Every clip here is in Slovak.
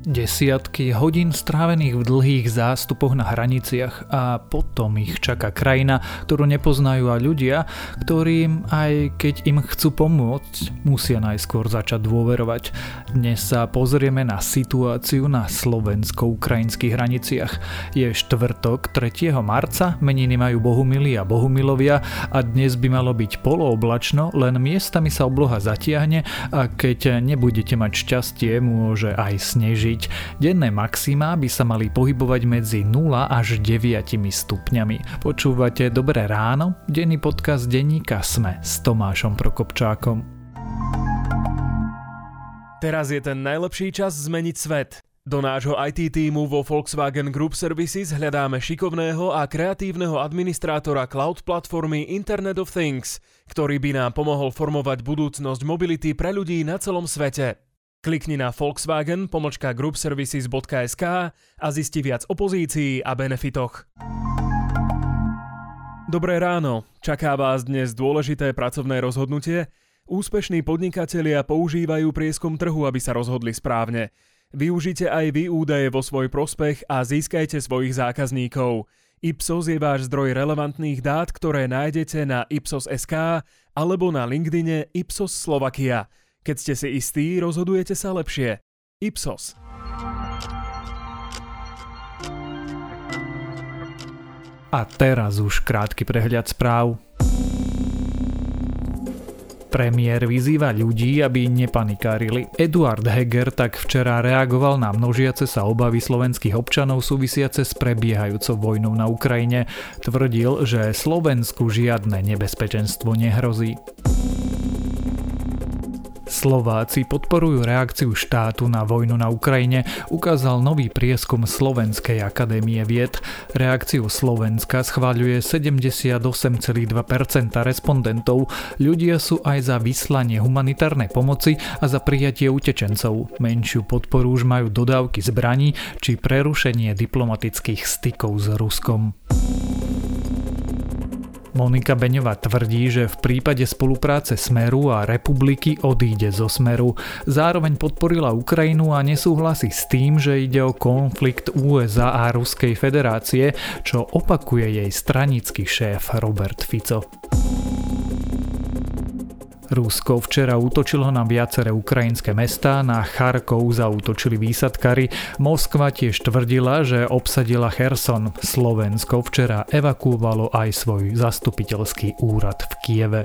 Desiatky hodín strávených v dlhých zástupoch na hraniciach a potom ich čaká krajina, ktorú nepoznajú a ľudia, ktorým aj keď im chcú pomôcť, musia najskôr začať dôverovať. Dnes sa pozrieme na situáciu na slovensko-ukrajinských hraniciach. Je štvrtok 3. marca, meniny majú Bohumili a Bohumilovia a dnes by malo byť polooblačno, len miestami sa obloha zatiahne a keď nebudete mať šťastie, môže aj snežiť žiť. Denné maxima by sa mali pohybovať medzi 0 až 9 stupňami. Počúvate Dobré ráno? Denný podcast denníka Sme s Tomášom Prokopčákom. Teraz je ten najlepší čas zmeniť svet. Do nášho IT týmu vo Volkswagen Group Services hľadáme šikovného a kreatívneho administrátora cloud platformy Internet of Things, ktorý by nám pomohol formovať budúcnosť mobility pre ľudí na celom svete. Klikni na Volkswagen pomočka groupservices.sk a zisti viac o pozícii a benefitoch. Dobré ráno, čaká vás dnes dôležité pracovné rozhodnutie? Úspešní podnikatelia používajú prieskum trhu, aby sa rozhodli správne. Využite aj vy údaje vo svoj prospech a získajte svojich zákazníkov. Ipsos je váš zdroj relevantných dát, ktoré nájdete na Ipsos.sk alebo na LinkedIne Ipsos Slovakia – keď ste si istí, rozhodujete sa lepšie. Ipsos. A teraz už krátky prehľad správ. Premiér vyzýva ľudí, aby nepanikárili. Eduard Heger tak včera reagoval na množiace sa obavy slovenských občanov súvisiace s prebiehajúcou vojnou na Ukrajine. Tvrdil, že Slovensku žiadne nebezpečenstvo nehrozí. Slováci podporujú reakciu štátu na vojnu na Ukrajine, ukázal nový prieskum Slovenskej akadémie vied. Reakciu Slovenska schváľuje 78,2% respondentov. Ľudia sú aj za vyslanie humanitárnej pomoci a za prijatie utečencov. Menšiu podporu už majú dodávky zbraní či prerušenie diplomatických stykov s Ruskom. Monika Beňová tvrdí, že v prípade spolupráce Smeru a republiky odíde zo Smeru. Zároveň podporila Ukrajinu a nesúhlasí s tým, že ide o konflikt USA a Ruskej federácie, čo opakuje jej stranický šéf Robert Fico. Rusko včera útočilo na viaceré ukrajinské mestá, na Charkov zautočili výsadkary, Moskva tiež tvrdila, že obsadila Herson. Slovensko včera evakuovalo aj svoj zastupiteľský úrad v Kieve.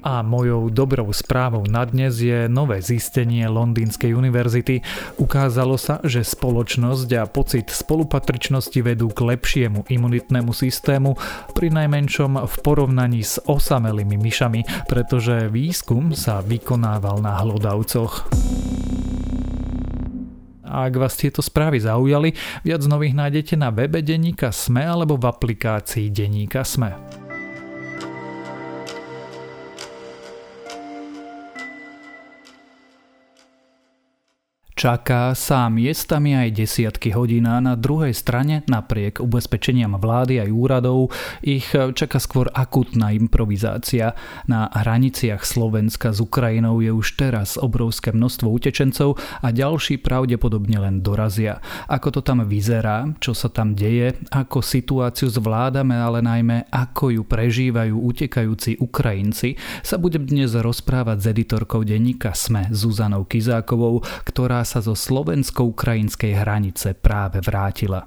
A mojou dobrou správou na dnes je nové zistenie Londýnskej univerzity. Ukázalo sa, že spoločnosť a pocit spolupatričnosti vedú k lepšiemu imunitnému systému, pri najmenšom v porovnaní s osamelými myšami, pretože výskum sa vykonával na hlodavcoch. Ak vás tieto správy zaujali, viac nových nájdete na webe Deníka Sme alebo v aplikácii Deníka Sme. Čaká sa miestami aj desiatky hodín a na druhej strane, napriek ubezpečeniam vlády aj úradov, ich čaká skôr akutná improvizácia. Na hraniciach Slovenska s Ukrajinou je už teraz obrovské množstvo utečencov a ďalší pravdepodobne len dorazia. Ako to tam vyzerá, čo sa tam deje, ako situáciu zvládame, ale najmä ako ju prežívajú utekajúci Ukrajinci, sa budem dnes rozprávať s editorkou denníka SME Zuzanou Kizákovou, ktorá sa zo slovensko-ukrajinskej hranice práve vrátila.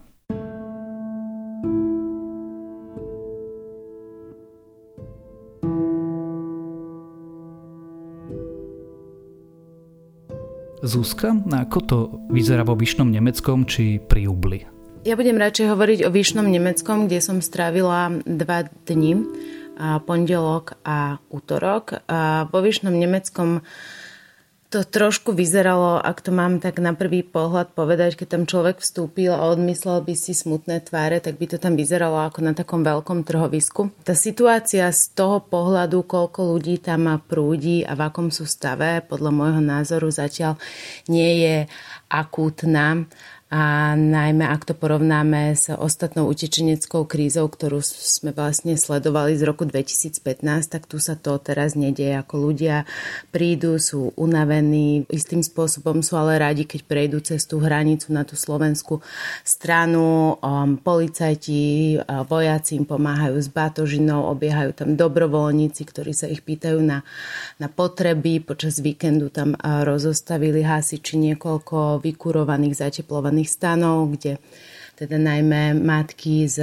Zuzka, ako to vyzerá vo Vyšnom Nemeckom či pri Ubli? Ja budem radšej hovoriť o Vyšnom Nemeckom, kde som strávila dva dni, pondelok a útorok. A vo Vyšnom Nemeckom to trošku vyzeralo, ak to mám tak na prvý pohľad povedať, keď tam človek vstúpil a odmyslel by si smutné tváre, tak by to tam vyzeralo ako na takom veľkom trhovisku. Tá situácia z toho pohľadu, koľko ľudí tam prúdi a v akom sú stave, podľa môjho názoru zatiaľ nie je akútna a najmä ak to porovnáme s ostatnou utečeneckou krízou, ktorú sme vlastne sledovali z roku 2015, tak tu sa to teraz nedieje. Ako ľudia prídu, sú unavení, istým spôsobom sú ale radi, keď prejdú cez tú hranicu na tú slovenskú stranu. Um, policajti, vojaci im pomáhajú s batožinou, obiehajú tam dobrovoľníci, ktorí sa ich pýtajú na, na potreby. Počas víkendu tam rozostavili hasiči niekoľko vykurovaných, zateplovaných sociálnych stanov, kde teda najmä matky s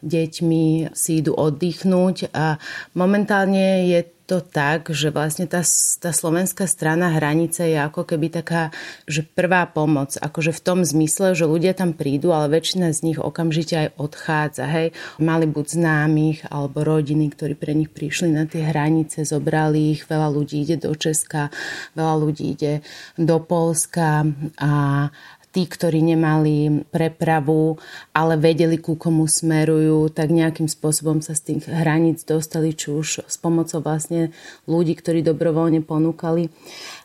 deťmi si idú oddychnúť. A momentálne je to tak, že vlastne tá, tá slovenská strana hranice je ako keby taká, že prvá pomoc, akože v tom zmysle, že ľudia tam prídu, ale väčšina z nich okamžite aj odchádza, hej. Mali buď známych alebo rodiny, ktorí pre nich prišli na tie hranice, zobrali ich, veľa ľudí ide do Česka, veľa ľudí ide do Polska. A tí, ktorí nemali prepravu, ale vedeli, ku komu smerujú, tak nejakým spôsobom sa z tých hraníc dostali, či už s pomocou vlastne ľudí, ktorí dobrovoľne ponúkali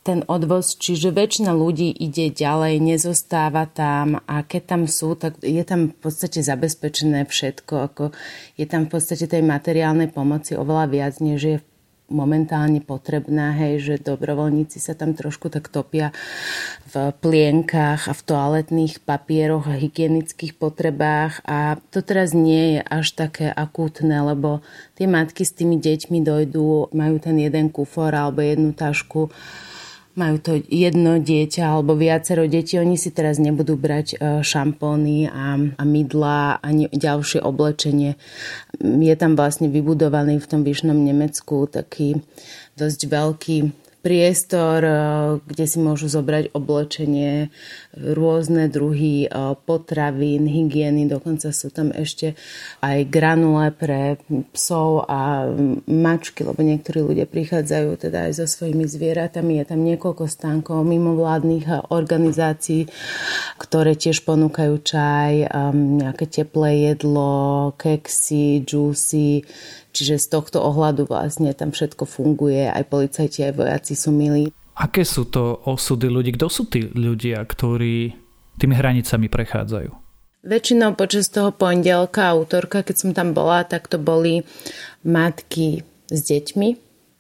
ten odvoz, čiže väčšina ľudí ide ďalej, nezostáva tam a keď tam sú, tak je tam v podstate zabezpečené všetko, ako je tam v podstate tej materiálnej pomoci oveľa viac, než je v momentálne potrebná, hej, že dobrovoľníci sa tam trošku tak topia v plienkach a v toaletných papieroch a hygienických potrebách. A to teraz nie je až také akútne, lebo tie matky s tými deťmi dojdú, majú ten jeden kufor alebo jednu tašku majú to jedno dieťa alebo viacero detí, oni si teraz nebudú brať e, šampóny a, a mydla ani ďalšie oblečenie. Je tam vlastne vybudovaný v tom vyšnom Nemecku taký dosť veľký priestor, eh, kde si môžu zobrať oblečenie, rôzne druhy eh, potravín, hygieny, dokonca sú tam ešte aj granule pre psov a mačky, lebo niektorí ľudia prichádzajú teda aj so svojimi zvieratami. Je tam niekoľko stánkov mimovládnych eh, organizácií, ktoré tiež ponúkajú čaj, nejaké teplé jedlo, keksy, džusy, Čiže z tohto ohľadu vlastne tam všetko funguje, aj policajti, aj vojaci sú milí. Aké sú to osudy ľudí? Kto sú tí ľudia, ktorí tými hranicami prechádzajú? Väčšinou počas toho pondelka a útorka, keď som tam bola, tak to boli matky s deťmi,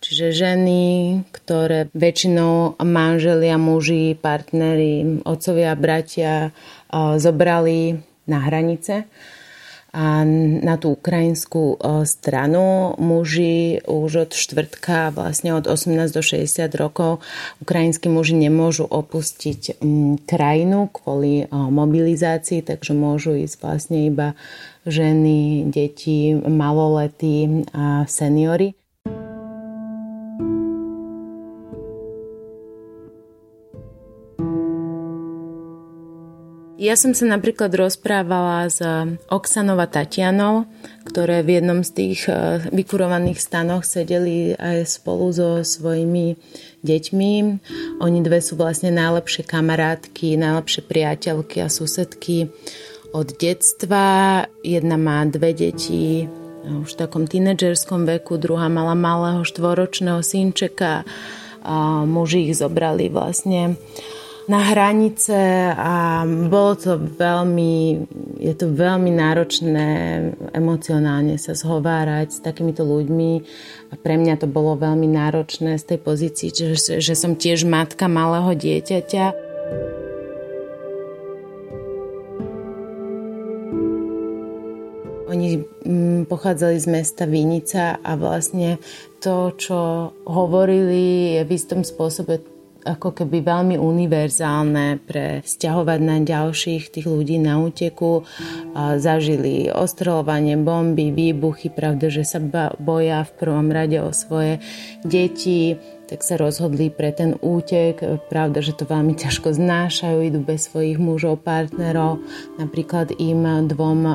čiže ženy, ktoré väčšinou manželia, muži, partneri, otcovia, bratia zobrali na hranice a na tú ukrajinskú e, stranu muži už od štvrtka, vlastne od 18 do 60 rokov, ukrajinskí muži nemôžu opustiť krajinu kvôli e, mobilizácii, takže môžu ísť vlastne iba ženy, deti, maloletí a seniory. Ja som sa napríklad rozprávala s eh, Oksanova Tatianou, ktoré v jednom z tých eh, vykurovaných stanoch sedeli aj spolu so svojimi deťmi. Oni dve sú vlastne najlepšie kamarátky, najlepšie priateľky a susedky od detstva. Jedna má dve deti už v takom tínedžerskom veku, druhá mala malého štvoročného synčeka. A muži ich zobrali vlastne na hranice a bolo to veľmi, je to veľmi náročné emocionálne sa zhovárať s takýmito ľuďmi a pre mňa to bolo veľmi náročné z tej pozícii, že, že som tiež matka malého dieťaťa. Oni mm, pochádzali z mesta Vinica a vlastne to, čo hovorili, je v istom spôsobe ako keby veľmi univerzálne pre stiahovať na ďalších tých ľudí na úteku. Zažili ostreľovanie, bomby, výbuchy, pravda, že sa boja v prvom rade o svoje deti, tak sa rozhodli pre ten útek. Pravda, že to veľmi ťažko znášajú, idú bez svojich mužov, partnerov. Napríklad im dvom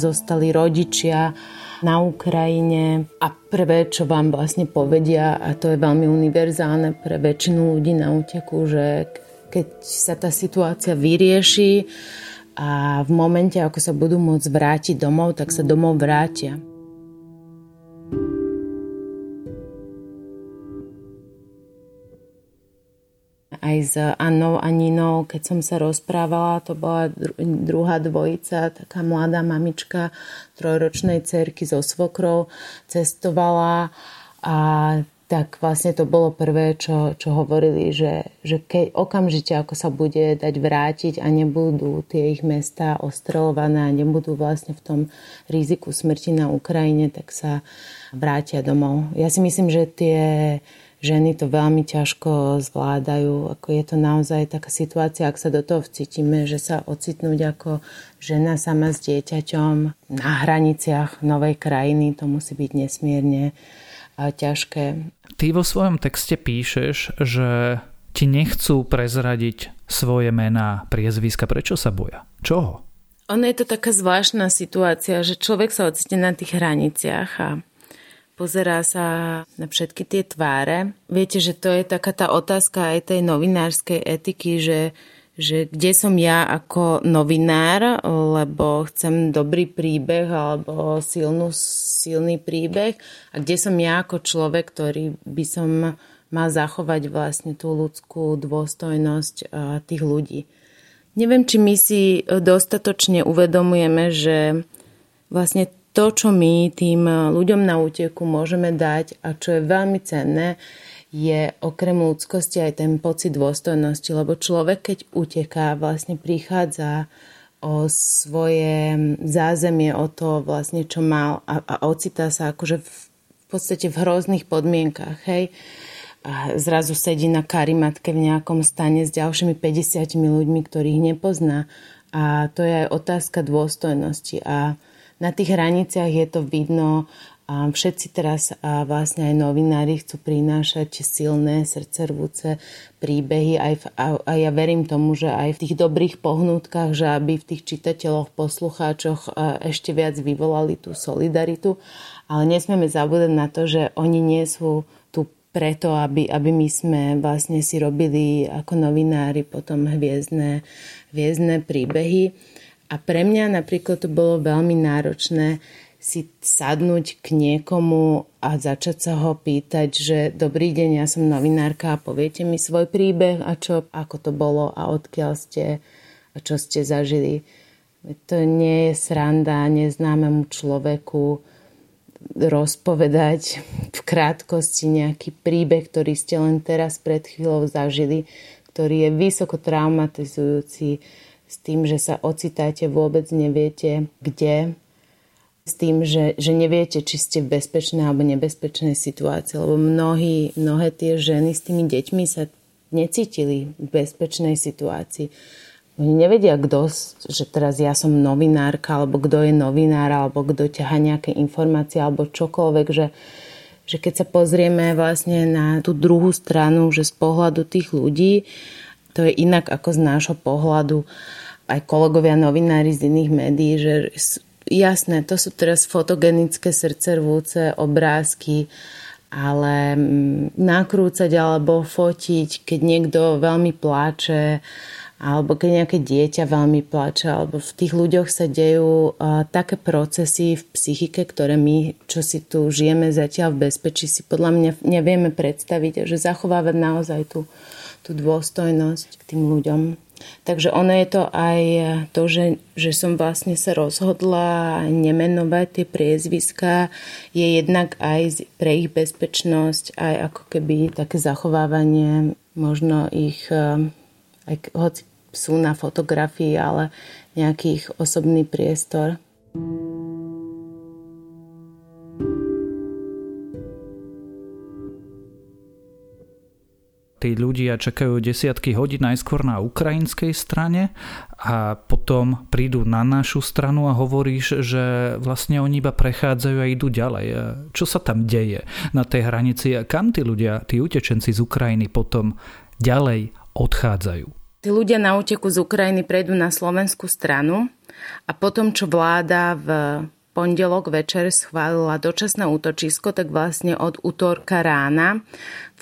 zostali rodičia na Ukrajine a prvé, čo vám vlastne povedia, a to je veľmi univerzálne pre väčšinu ľudí na úteku, že keď sa tá situácia vyrieši a v momente, ako sa budú môcť vrátiť domov, tak sa domov vrátia. Aj s Annou a Ninou, keď som sa rozprávala, to bola druhá dvojica, taká mladá mamička trojročnej cerky so svokrou, cestovala a tak vlastne to bolo prvé, čo, čo hovorili, že, že keď okamžite, ako sa bude dať vrátiť a nebudú tie ich mesta ostrelované a nebudú vlastne v tom riziku smrti na Ukrajine, tak sa vrátia domov. Ja si myslím, že tie ženy to veľmi ťažko zvládajú. Ako je to naozaj taká situácia, ak sa do toho vcítime, že sa ocitnúť ako žena sama s dieťaťom na hraniciach novej krajiny, to musí byť nesmierne ťažké. Ty vo svojom texte píšeš, že ti nechcú prezradiť svoje mená, priezviska. Prečo sa boja? Čoho? Ono je to taká zvláštna situácia, že človek sa ocitne na tých hraniciach a pozerá sa na všetky tie tváre. Viete, že to je taká tá otázka aj tej novinárskej etiky, že že kde som ja ako novinár, lebo chcem dobrý príbeh alebo silnú, silný príbeh a kde som ja ako človek, ktorý by som mal zachovať vlastne tú ľudskú dôstojnosť tých ľudí. Neviem, či my si dostatočne uvedomujeme, že vlastne to, čo my tým ľuďom na úteku môžeme dať a čo je veľmi cenné, je okrem ľudskosti aj ten pocit dôstojnosti, lebo človek, keď uteká, vlastne prichádza o svoje zázemie, o to vlastne, čo mal a, a ocitá sa akože v, v podstate v hrozných podmienkach, hej. A zrazu sedí na karimatke v nejakom stane s ďalšími 50 ľuďmi, ktorých nepozná. A to je aj otázka dôstojnosti. A na tých hraniciach je to vidno všetci teraz a vlastne aj novinári chcú prinášať silné, srdcervúce príbehy aj v, a, a ja verím tomu, že aj v tých dobrých pohnutkách, že aby v tých čitateľoch, poslucháčoch ešte viac vyvolali tú solidaritu. Ale nesmieme zabúdať na to, že oni nie sú tu preto, aby, aby my sme vlastne si robili ako novinári potom hviezdne, hviezdne príbehy. A pre mňa napríklad to bolo veľmi náročné si sadnúť k niekomu a začať sa ho pýtať, že dobrý deň, ja som novinárka a poviete mi svoj príbeh a čo, ako to bolo a odkiaľ ste a čo ste zažili. To nie je sranda neznámemu človeku rozpovedať v krátkosti nejaký príbeh, ktorý ste len teraz pred chvíľou zažili, ktorý je vysoko traumatizujúci s tým, že sa ocitáte, vôbec neviete kde, s tým, že, že neviete, či ste v bezpečnej alebo nebezpečnej situácii, lebo mnohí, mnohé tie ženy s tými deťmi sa necítili v bezpečnej situácii. Oni nevedia, kto, že teraz ja som novinárka, alebo kto je novinár, alebo kto ťaha nejaké informácie, alebo čokoľvek, že, že keď sa pozrieme vlastne na tú druhú stranu, že z pohľadu tých ľudí, to je inak ako z nášho pohľadu aj kolegovia novinári z iných médií, že jasné, to sú teraz fotogenické srdcervúce obrázky, ale mm, nakrúcať alebo fotiť, keď niekto veľmi pláče, alebo keď nejaké dieťa veľmi pláče, alebo v tých ľuďoch sa dejú uh, také procesy v psychike, ktoré my, čo si tu žijeme zatiaľ v bezpečí, si podľa mňa nevieme predstaviť, že zachovávať naozaj tú, tú dôstojnosť k tým ľuďom. Takže ono je to aj to, že, že som vlastne sa rozhodla nemenovať tie priezviská, je jednak aj pre ich bezpečnosť, aj ako keby také zachovávanie možno ich, eh, aj hoci sú na fotografii, ale nejaký osobný priestor. Tí ľudia čakajú desiatky hodín najskôr na ukrajinskej strane a potom prídu na našu stranu a hovoríš, že vlastne oni iba prechádzajú a idú ďalej. Čo sa tam deje na tej hranici a kam tí ľudia, tí utečenci z Ukrajiny potom ďalej odchádzajú? Tí ľudia na úteku z Ukrajiny prejdú na slovenskú stranu a potom, čo vláda v pondelok večer schválila dočasné útočisko, tak vlastne od útorka rána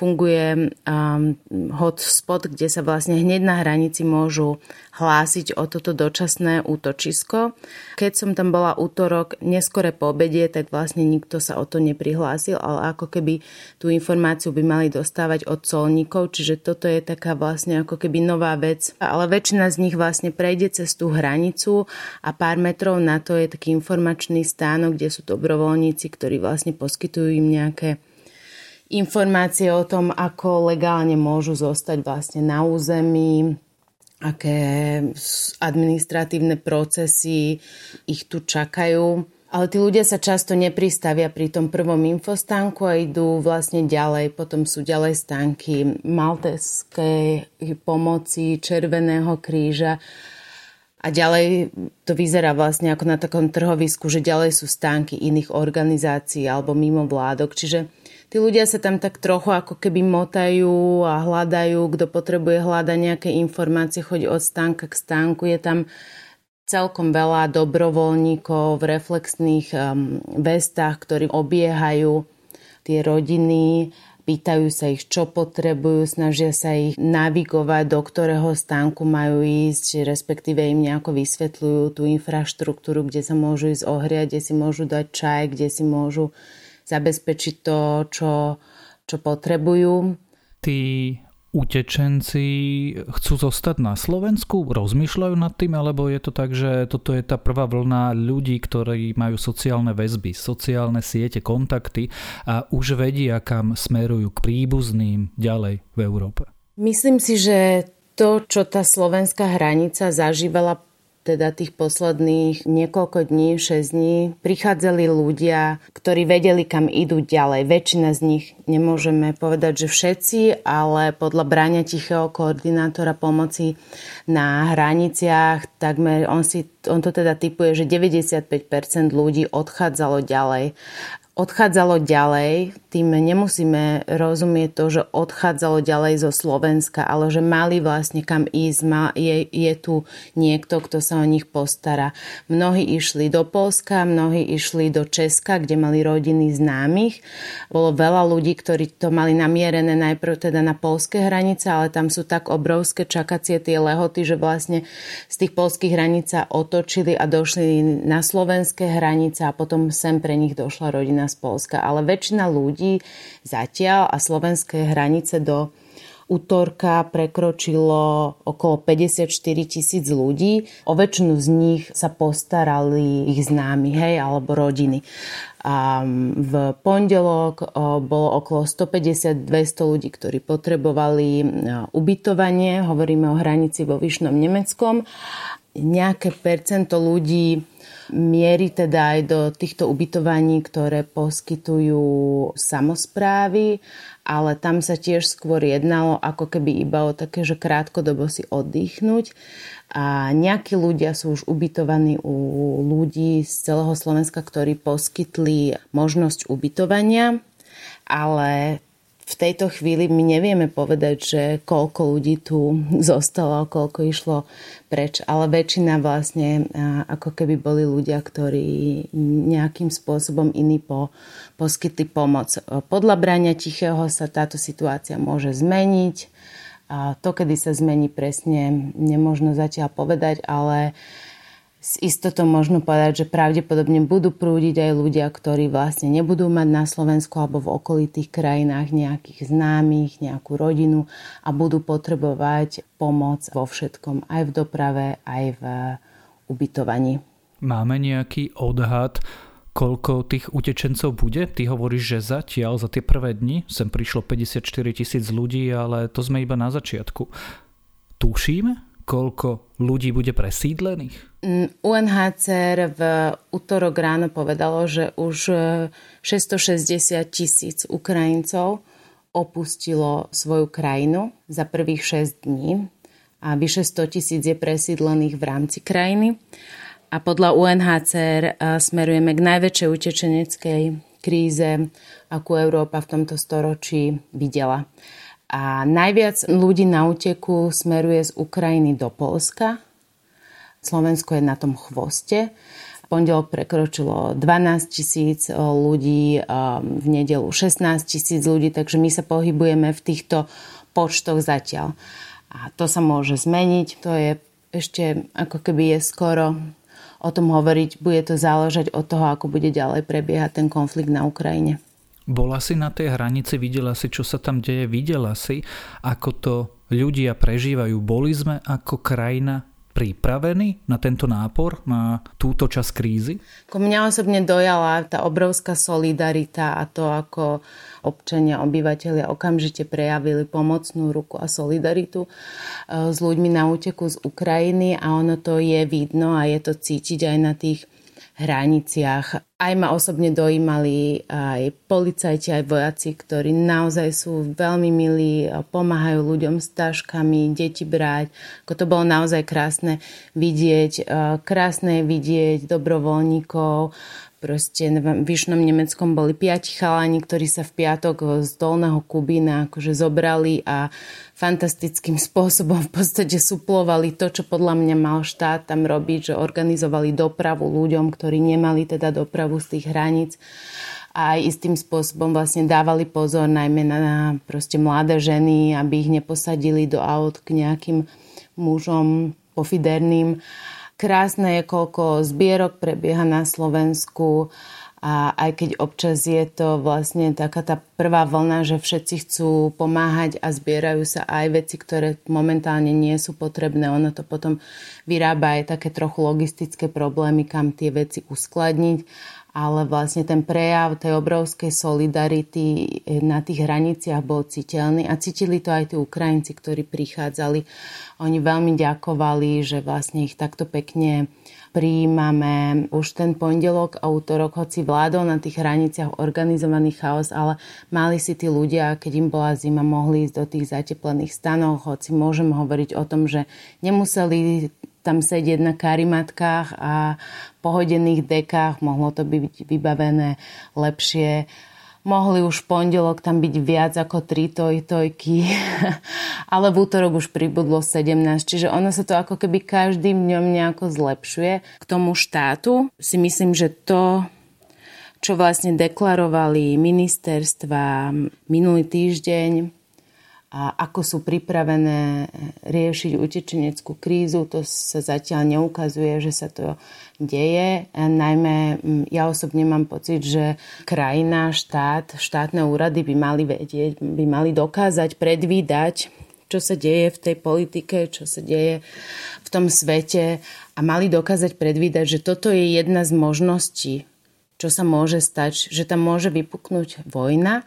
funguje um, hotspot, kde sa vlastne hneď na hranici môžu hlásiť o toto dočasné útočisko. Keď som tam bola útorok neskore po obede, tak vlastne nikto sa o to neprihlásil, ale ako keby tú informáciu by mali dostávať od colníkov, čiže toto je taká vlastne ako keby nová vec. Ale väčšina z nich vlastne prejde cez tú hranicu a pár metrov na to je taký informačný stánok, kde sú dobrovoľníci, ktorí vlastne poskytujú im nejaké informácie o tom, ako legálne môžu zostať vlastne na území, aké administratívne procesy ich tu čakajú. Ale tí ľudia sa často nepristavia pri tom prvom infostánku a idú vlastne ďalej. Potom sú ďalej stánky Malteskej pomoci, Červeného kríža. A ďalej to vyzerá vlastne ako na takom trhovisku, že ďalej sú stánky iných organizácií alebo mimo vládok. Čiže tí ľudia sa tam tak trochu ako keby motajú a hľadajú, kto potrebuje hľadať nejaké informácie, chodí od stánka k stánku. Je tam celkom veľa dobrovoľníkov v reflexných um, vestách, ktorí obiehajú tie rodiny, pýtajú sa ich, čo potrebujú, snažia sa ich navigovať, do ktorého stánku majú ísť, respektíve im nejako vysvetľujú tú infraštruktúru, kde sa môžu ísť ohriať, kde si môžu dať čaj, kde si môžu zabezpečiť to, čo, čo potrebujú. Tí utečenci chcú zostať na Slovensku? Rozmýšľajú nad tým? Alebo je to tak, že toto je tá prvá vlna ľudí, ktorí majú sociálne väzby, sociálne siete, kontakty a už vedia, kam smerujú k príbuzným ďalej v Európe? Myslím si, že to, čo tá slovenská hranica zažívala teda tých posledných niekoľko dní, 6 dní, prichádzali ľudia, ktorí vedeli, kam idú ďalej. Väčšina z nich, nemôžeme povedať, že všetci, ale podľa bráňa tichého koordinátora pomoci na hraniciach, takmer on, si, on to teda typuje, že 95% ľudí odchádzalo ďalej odchádzalo ďalej, tým nemusíme rozumieť to, že odchádzalo ďalej zo Slovenska, ale že mali vlastne kam ísť, má, je, je tu niekto, kto sa o nich postará. Mnohí išli do Polska, mnohí išli do Česka, kde mali rodiny známych. Bolo veľa ľudí, ktorí to mali namierené najprv teda na polské hranice, ale tam sú tak obrovské čakacie tie lehoty, že vlastne z tých polských hraníc sa otočili a došli na slovenské hranice a potom sem pre nich došla rodina z Polska, ale väčšina ľudí zatiaľ a slovenské hranice do útorka prekročilo okolo 54 tisíc ľudí. O väčšinu z nich sa postarali ich známi, hej, alebo rodiny. A v pondelok bolo okolo 150-200 ľudí, ktorí potrebovali ubytovanie. Hovoríme o hranici vo Vyšnom Nemeckom. Nejaké percento ľudí mierí teda aj do týchto ubytovaní, ktoré poskytujú samozprávy, ale tam sa tiež skôr jednalo ako keby iba o také, že krátkodobo si oddychnúť. A nejakí ľudia sú už ubytovaní u ľudí z celého Slovenska, ktorí poskytli možnosť ubytovania, ale v tejto chvíli my nevieme povedať, že koľko ľudí tu zostalo, koľko išlo preč, ale väčšina vlastne ako keby boli ľudia, ktorí nejakým spôsobom iný po, poskytli pomoc. Podľa brania tichého sa táto situácia môže zmeniť. A to, kedy sa zmení presne, nemôžno zatiaľ povedať, ale uh, s istotou možno povedať, že pravdepodobne budú prúdiť aj ľudia, ktorí vlastne nebudú mať na Slovensku alebo v okolitých krajinách nejakých známych, nejakú rodinu a budú potrebovať pomoc vo všetkom, aj v doprave, aj v ubytovaní. Máme nejaký odhad, koľko tých utečencov bude? Ty hovoríš, že zatiaľ za tie prvé dni sem prišlo 54 tisíc ľudí, ale to sme iba na začiatku. Tušíme? Koľko ľudí bude presídlených? Mm, UNHCR v útorok ráno povedalo, že už 660 e, tisíc Ukrajincov opustilo svoju krajinu za prvých 6 dní a vyše 100 tisíc je presídlených v rámci krajiny. A podľa UNHCR e, smerujeme k najväčšej utečeneckej kríze, akú Európa v tomto storočí videla. A najviac ľudí na úteku smeruje z Ukrajiny do Polska. Slovensko je na tom chvoste. pondelok prekročilo 12 tisíc ľudí, v nedelu 16 tisíc ľudí, takže my sa pohybujeme v týchto počtoch zatiaľ. A to sa môže zmeniť, to je ešte ako keby je skoro o tom hovoriť, bude to záležať od toho, ako bude ďalej prebiehať ten konflikt na Ukrajine. Bola si na tej hranici, videla si, čo sa tam deje, videla si, ako to ľudia prežívajú. Boli sme ako krajina pripravení na tento nápor, na túto čas krízy? Ko mňa osobne dojala tá obrovská solidarita a to, ako občania, obyvateľia okamžite prejavili pomocnú ruku a solidaritu eh, s ľuďmi na úteku z Ukrajiny a ono to je vidno a je to cítiť aj na tých hraniciach. Aj ma osobne dojímali aj policajti, aj vojaci, ktorí naozaj sú veľmi milí, pomáhajú ľuďom s taškami, deti brať. Ako to bolo naozaj krásne vidieť. Krásne vidieť dobrovoľníkov, Proste v Vyšnom Nemeckom boli piati chaláni, ktorí sa v piatok z dolného Kubína akože zobrali a fantastickým spôsobom v podstate suplovali to, čo podľa mňa mal štát tam robiť, že organizovali dopravu ľuďom, ktorí nemali teda dopravu z tých hraníc a aj istým spôsobom vlastne dávali pozor najmä na proste mladé ženy, aby ich neposadili do aut k nejakým mužom pofiderným Krásne je, koľko zbierok prebieha na Slovensku a aj keď občas je to vlastne taká tá prvá vlna, že všetci chcú pomáhať a zbierajú sa aj veci, ktoré momentálne nie sú potrebné. Ono to potom vyrába aj také trochu logistické problémy, kam tie veci uskladniť ale vlastne ten prejav tej obrovskej solidarity na tých hraniciach bol citeľný a cítili to aj tí Ukrajinci, ktorí prichádzali. Oni veľmi ďakovali, že vlastne ich takto pekne prijímame už ten pondelok a útorok, hoci vládol na tých hraniciach organizovaný chaos, ale mali si tí ľudia, keď im bola zima, mohli ísť do tých zateplených stanov, hoci môžem hovoriť o tom, že nemuseli tam sedieť na karimatkách a pohodených dekách, mohlo to byť vybavené lepšie. Mohli už v pondelok tam byť viac ako tri tojtojky, ale v útorok už pribudlo 17, čiže ono sa to ako keby každým dňom nejako zlepšuje. K tomu štátu si myslím, že to, čo vlastne deklarovali ministerstva minulý týždeň, a ako sú pripravené riešiť utečeneckú krízu, to sa zatiaľ neukazuje, že sa to deje. A najmä ja osobne mám pocit, že krajina, štát, štátne úrady by mali vedieť, by mali dokázať predvídať, čo sa deje v tej politike, čo sa deje v tom svete a mali dokázať predvídať, že toto je jedna z možností, čo sa môže stať, že tam môže vypuknúť vojna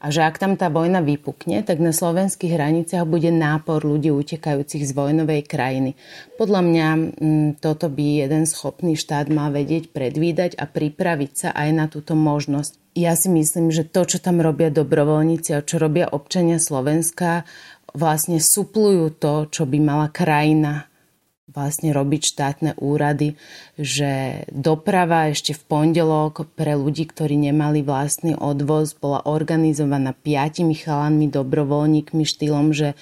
a že ak tam tá vojna vypukne, tak na slovenských hraniciach bude nápor ľudí utekajúcich z vojnovej krajiny. Podľa mňa mm, toto by jeden schopný štát mal vedieť predvídať a pripraviť sa aj na túto možnosť. Ja si myslím, že to, čo tam robia dobrovoľníci a čo robia občania Slovenska, vlastne suplujú to, čo by mala krajina vlastne robiť štátne úrady, že doprava ešte v pondelok pre ľudí, ktorí nemali vlastný odvoz, bola organizovaná piatimi chalanmi, dobrovoľníkmi štýlom, že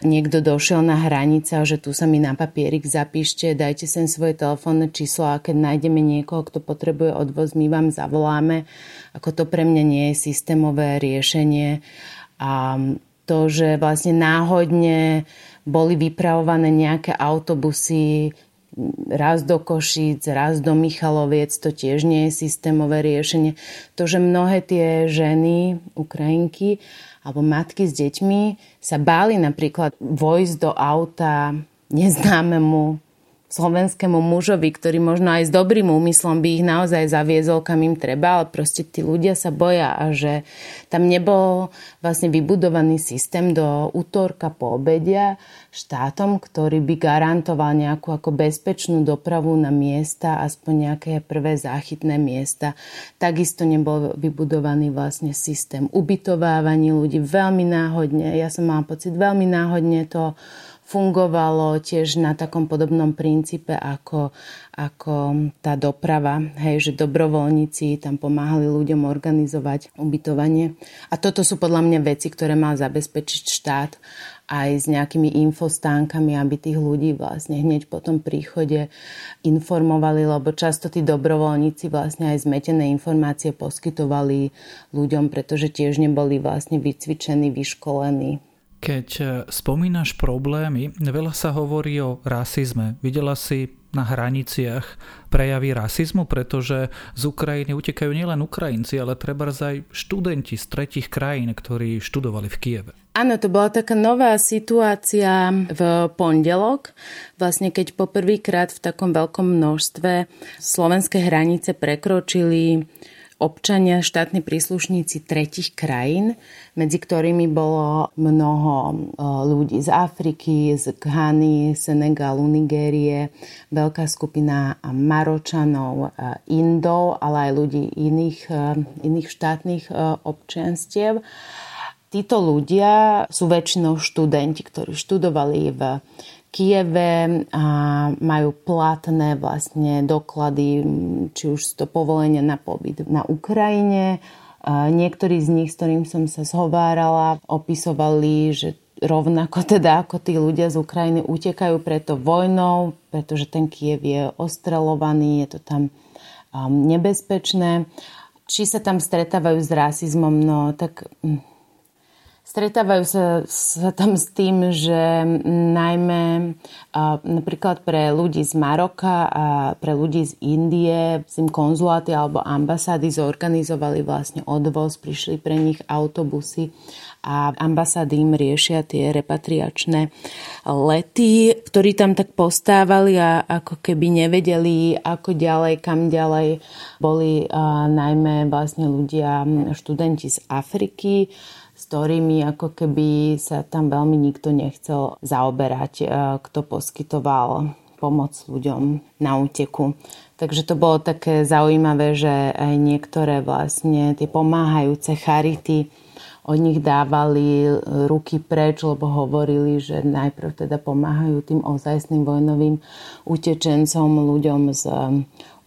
niekto došiel na hranice a že tu sa mi na papierik zapíšte, dajte sem svoje telefónne číslo a keď nájdeme niekoho, kto potrebuje odvoz, my vám zavoláme. Ako to pre mňa nie je systémové riešenie. A to, že vlastne náhodne boli vypravované nejaké autobusy raz do Košíc, raz do Michaloviec, to tiež nie je systémové riešenie. To, že mnohé tie ženy, Ukrajinky alebo matky s deťmi sa báli napríklad vojsť do auta neznámemu slovenskému mužovi, ktorý možno aj s dobrým úmyslom by ich naozaj zaviezol, kam im treba, ale proste tí ľudia sa boja a že tam nebol vlastne vybudovaný systém do útorka po obedia štátom, ktorý by garantoval nejakú ako bezpečnú dopravu na miesta, aspoň nejaké prvé záchytné miesta. Takisto nebol vybudovaný vlastne systém ubytovávaní ľudí veľmi náhodne. Ja som mala pocit, veľmi náhodne to fungovalo tiež na takom podobnom princípe ako, ako tá doprava, hej, že dobrovoľníci tam pomáhali ľuďom organizovať ubytovanie. A toto sú podľa mňa veci, ktoré mal zabezpečiť štát aj s nejakými infostánkami, aby tých ľudí vlastne hneď po tom príchode informovali, lebo často tí dobrovoľníci vlastne aj zmetené informácie poskytovali ľuďom, pretože tiež neboli vlastne vycvičení, vyškolení keď e, spomínaš problémy, veľa sa hovorí o rasizme. Videla si na hraniciach prejavy rasizmu, pretože z Ukrajiny utekajú nielen Ukrajinci, ale treba aj študenti z tretich krajín, ktorí študovali v Kieve. Áno, to bola taká nová situácia v pondelok, vlastne keď poprvýkrát v takom veľkom množstve slovenské hranice prekročili občania, štátni príslušníci tretich krajín, medzi ktorými bolo mnoho e, ľudí z Afriky, z Ghany, Senegalu, Nigérie, veľká skupina Maročanov, e, Indov, ale aj ľudí iných, e, iných štátnych občianstiev. Títo ľudia sú väčšinou študenti, ktorí študovali v Kieve a majú platné vlastne doklady, či už to povolenia na pobyt na Ukrajine. Niektorí z nich, s ktorým som sa zhovárala, opisovali, že rovnako teda ako tí ľudia z Ukrajiny utekajú preto vojnou, pretože ten Kiev je ostrelovaný, je to tam nebezpečné. Či sa tam stretávajú s rasizmom, no tak Stretávajú sa, sa tam s tým, že najmä a, napríklad pre ľudí z Maroka a pre ľudí z Indie im konzuláty alebo ambasády zorganizovali vlastne odvoz, prišli pre nich autobusy a ambasády im riešia tie repatriačné lety, ktorí tam tak postávali a ako keby nevedeli, ako ďalej, kam ďalej. Boli a, najmä vlastne ľudia, študenti z Afriky, s ktorými ako keby sa tam veľmi nikto nechcel zaoberať, e, kto poskytoval pomoc ľuďom na úteku. Takže to bolo také zaujímavé, že aj niektoré vlastne tie pomáhajúce charity od nich dávali ruky preč, lebo hovorili, že najprv teda pomáhajú tým ozajstným vojnovým utečencom, ľuďom z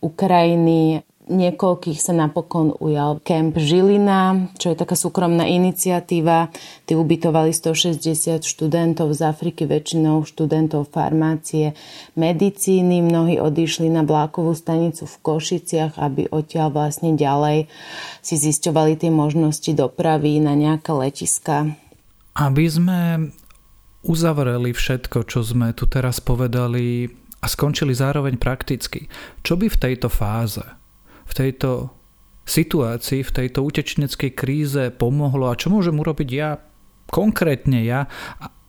Ukrajiny Niekoľkých sa napokon ujal Camp Žilina, čo je taká súkromná iniciatíva. Tí ubytovali 160 študentov z Afriky, väčšinou študentov farmácie, medicíny. Mnohí odišli na vlákovú stanicu v Košiciach, aby odtiaľ vlastne ďalej si zisťovali tie možnosti dopravy na nejaké letiska. Aby sme uzavreli všetko, čo sme tu teraz povedali a skončili zároveň prakticky, čo by v tejto fáze v tejto situácii, v tejto utečeneckej kríze pomohlo a čo môžem urobiť ja, konkrétne ja,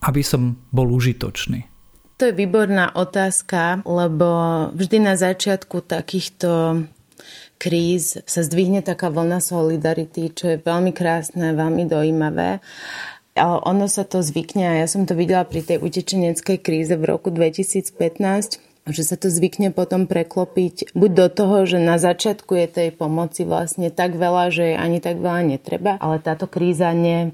aby som bol užitočný? To je výborná otázka, lebo vždy na začiatku takýchto kríz sa zdvihne taká vlna solidarity, čo je veľmi krásne, veľmi dojímavé. Ale ono sa to zvykne a ja som to videla pri tej utečeneckej kríze v roku 2015, že sa to zvykne potom preklopiť buď do toho, že na začiatku je tej pomoci vlastne tak veľa, že ani tak veľa netreba, ale táto kríza ne,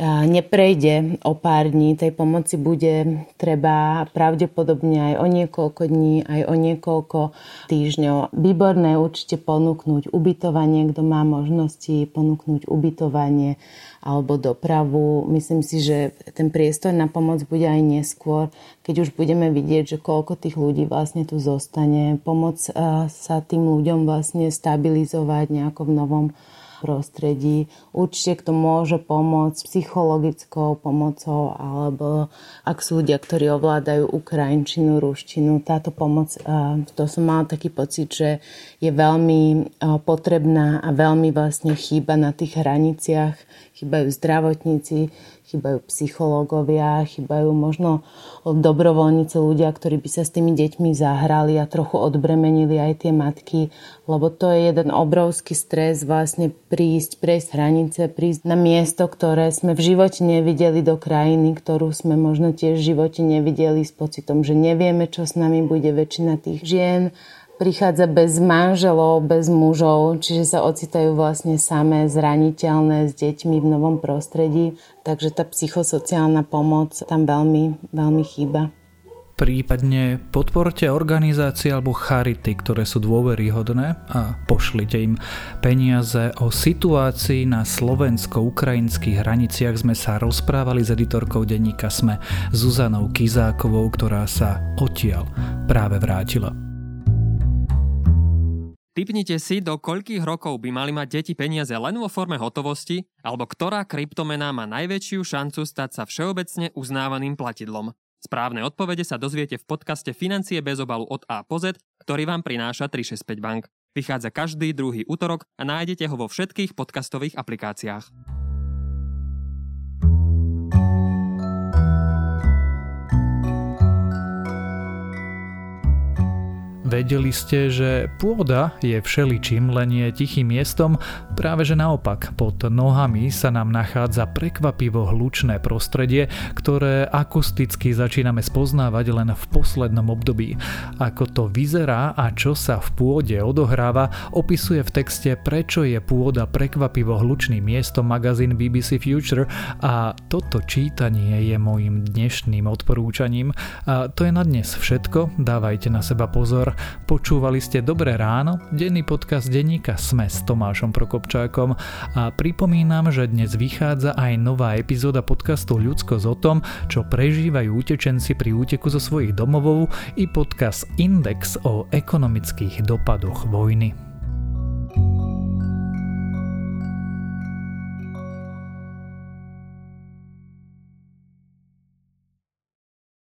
neprejde o pár dní. Tej pomoci bude treba pravdepodobne aj o niekoľko dní, aj o niekoľko týždňov. Výborné určite ponúknuť ubytovanie, kto má možnosti ponúknuť ubytovanie alebo dopravu. Myslím si, že ten priestor na pomoc bude aj neskôr, keď už budeme vidieť, že koľko tých ľudí vlastne tu zostane. Pomoc sa tým ľuďom vlastne stabilizovať nejako v novom prostredí. Určite kto môže pomôcť psychologickou pomocou alebo ak sú ľudia, ktorí ovládajú ukrajinčinu, ruštinu, táto pomoc, to som mala taký pocit, že je veľmi potrebná a veľmi vlastne chýba na tých hraniciach chýbajú zdravotníci, chýbajú psychológovia, chýbajú možno dobrovoľníci, ľudia, ktorí by sa s tými deťmi zahrali a trochu odbremenili aj tie matky, lebo to je jeden obrovský stres vlastne prísť, prejsť hranice, prísť na miesto, ktoré sme v živote nevideli do krajiny, ktorú sme možno tiež v živote nevideli s pocitom, že nevieme, čo s nami bude väčšina tých žien prichádza bez manželov, bez mužov, čiže sa ocitajú vlastne samé zraniteľné s deťmi v novom prostredí, takže tá psychosociálna pomoc tam veľmi, veľmi chýba. Prípadne podporte organizácie alebo charity, ktoré sú dôveryhodné a pošlite im peniaze. O situácii na slovensko-ukrajinských hraniciach sme sa rozprávali s editorkou denníka Sme Zuzanou Kizákovou, ktorá sa odtiaľ práve vrátila. Typnite si, do koľkých rokov by mali mať deti peniaze len vo forme hotovosti, alebo ktorá kryptomena má najväčšiu šancu stať sa všeobecne uznávaným platidlom. Správne odpovede sa dozviete v podcaste Financie bez obalu od A po Z, ktorý vám prináša 365 Bank. Vychádza každý druhý útorok a nájdete ho vo všetkých podcastových aplikáciách. Vedeli ste, že pôda je všeličím, len je tichým miestom? Práve že naopak, pod nohami sa nám nachádza prekvapivo hlučné prostredie, ktoré akusticky začíname spoznávať len v poslednom období. Ako to vyzerá a čo sa v pôde odohráva, opisuje v texte Prečo je pôda prekvapivo hlučným miestom magazín BBC Future a toto čítanie je môjim dnešným odporúčaním. A to je na dnes všetko, dávajte na seba pozor. Počúvali ste Dobré ráno, denný podcast denníka Sme s Tomášom Prokopčákom a pripomínam, že dnes vychádza aj nová epizóda podcastu Ľudskosť o tom, čo prežívajú utečenci pri úteku zo svojich domovov i podcast Index o ekonomických dopadoch vojny.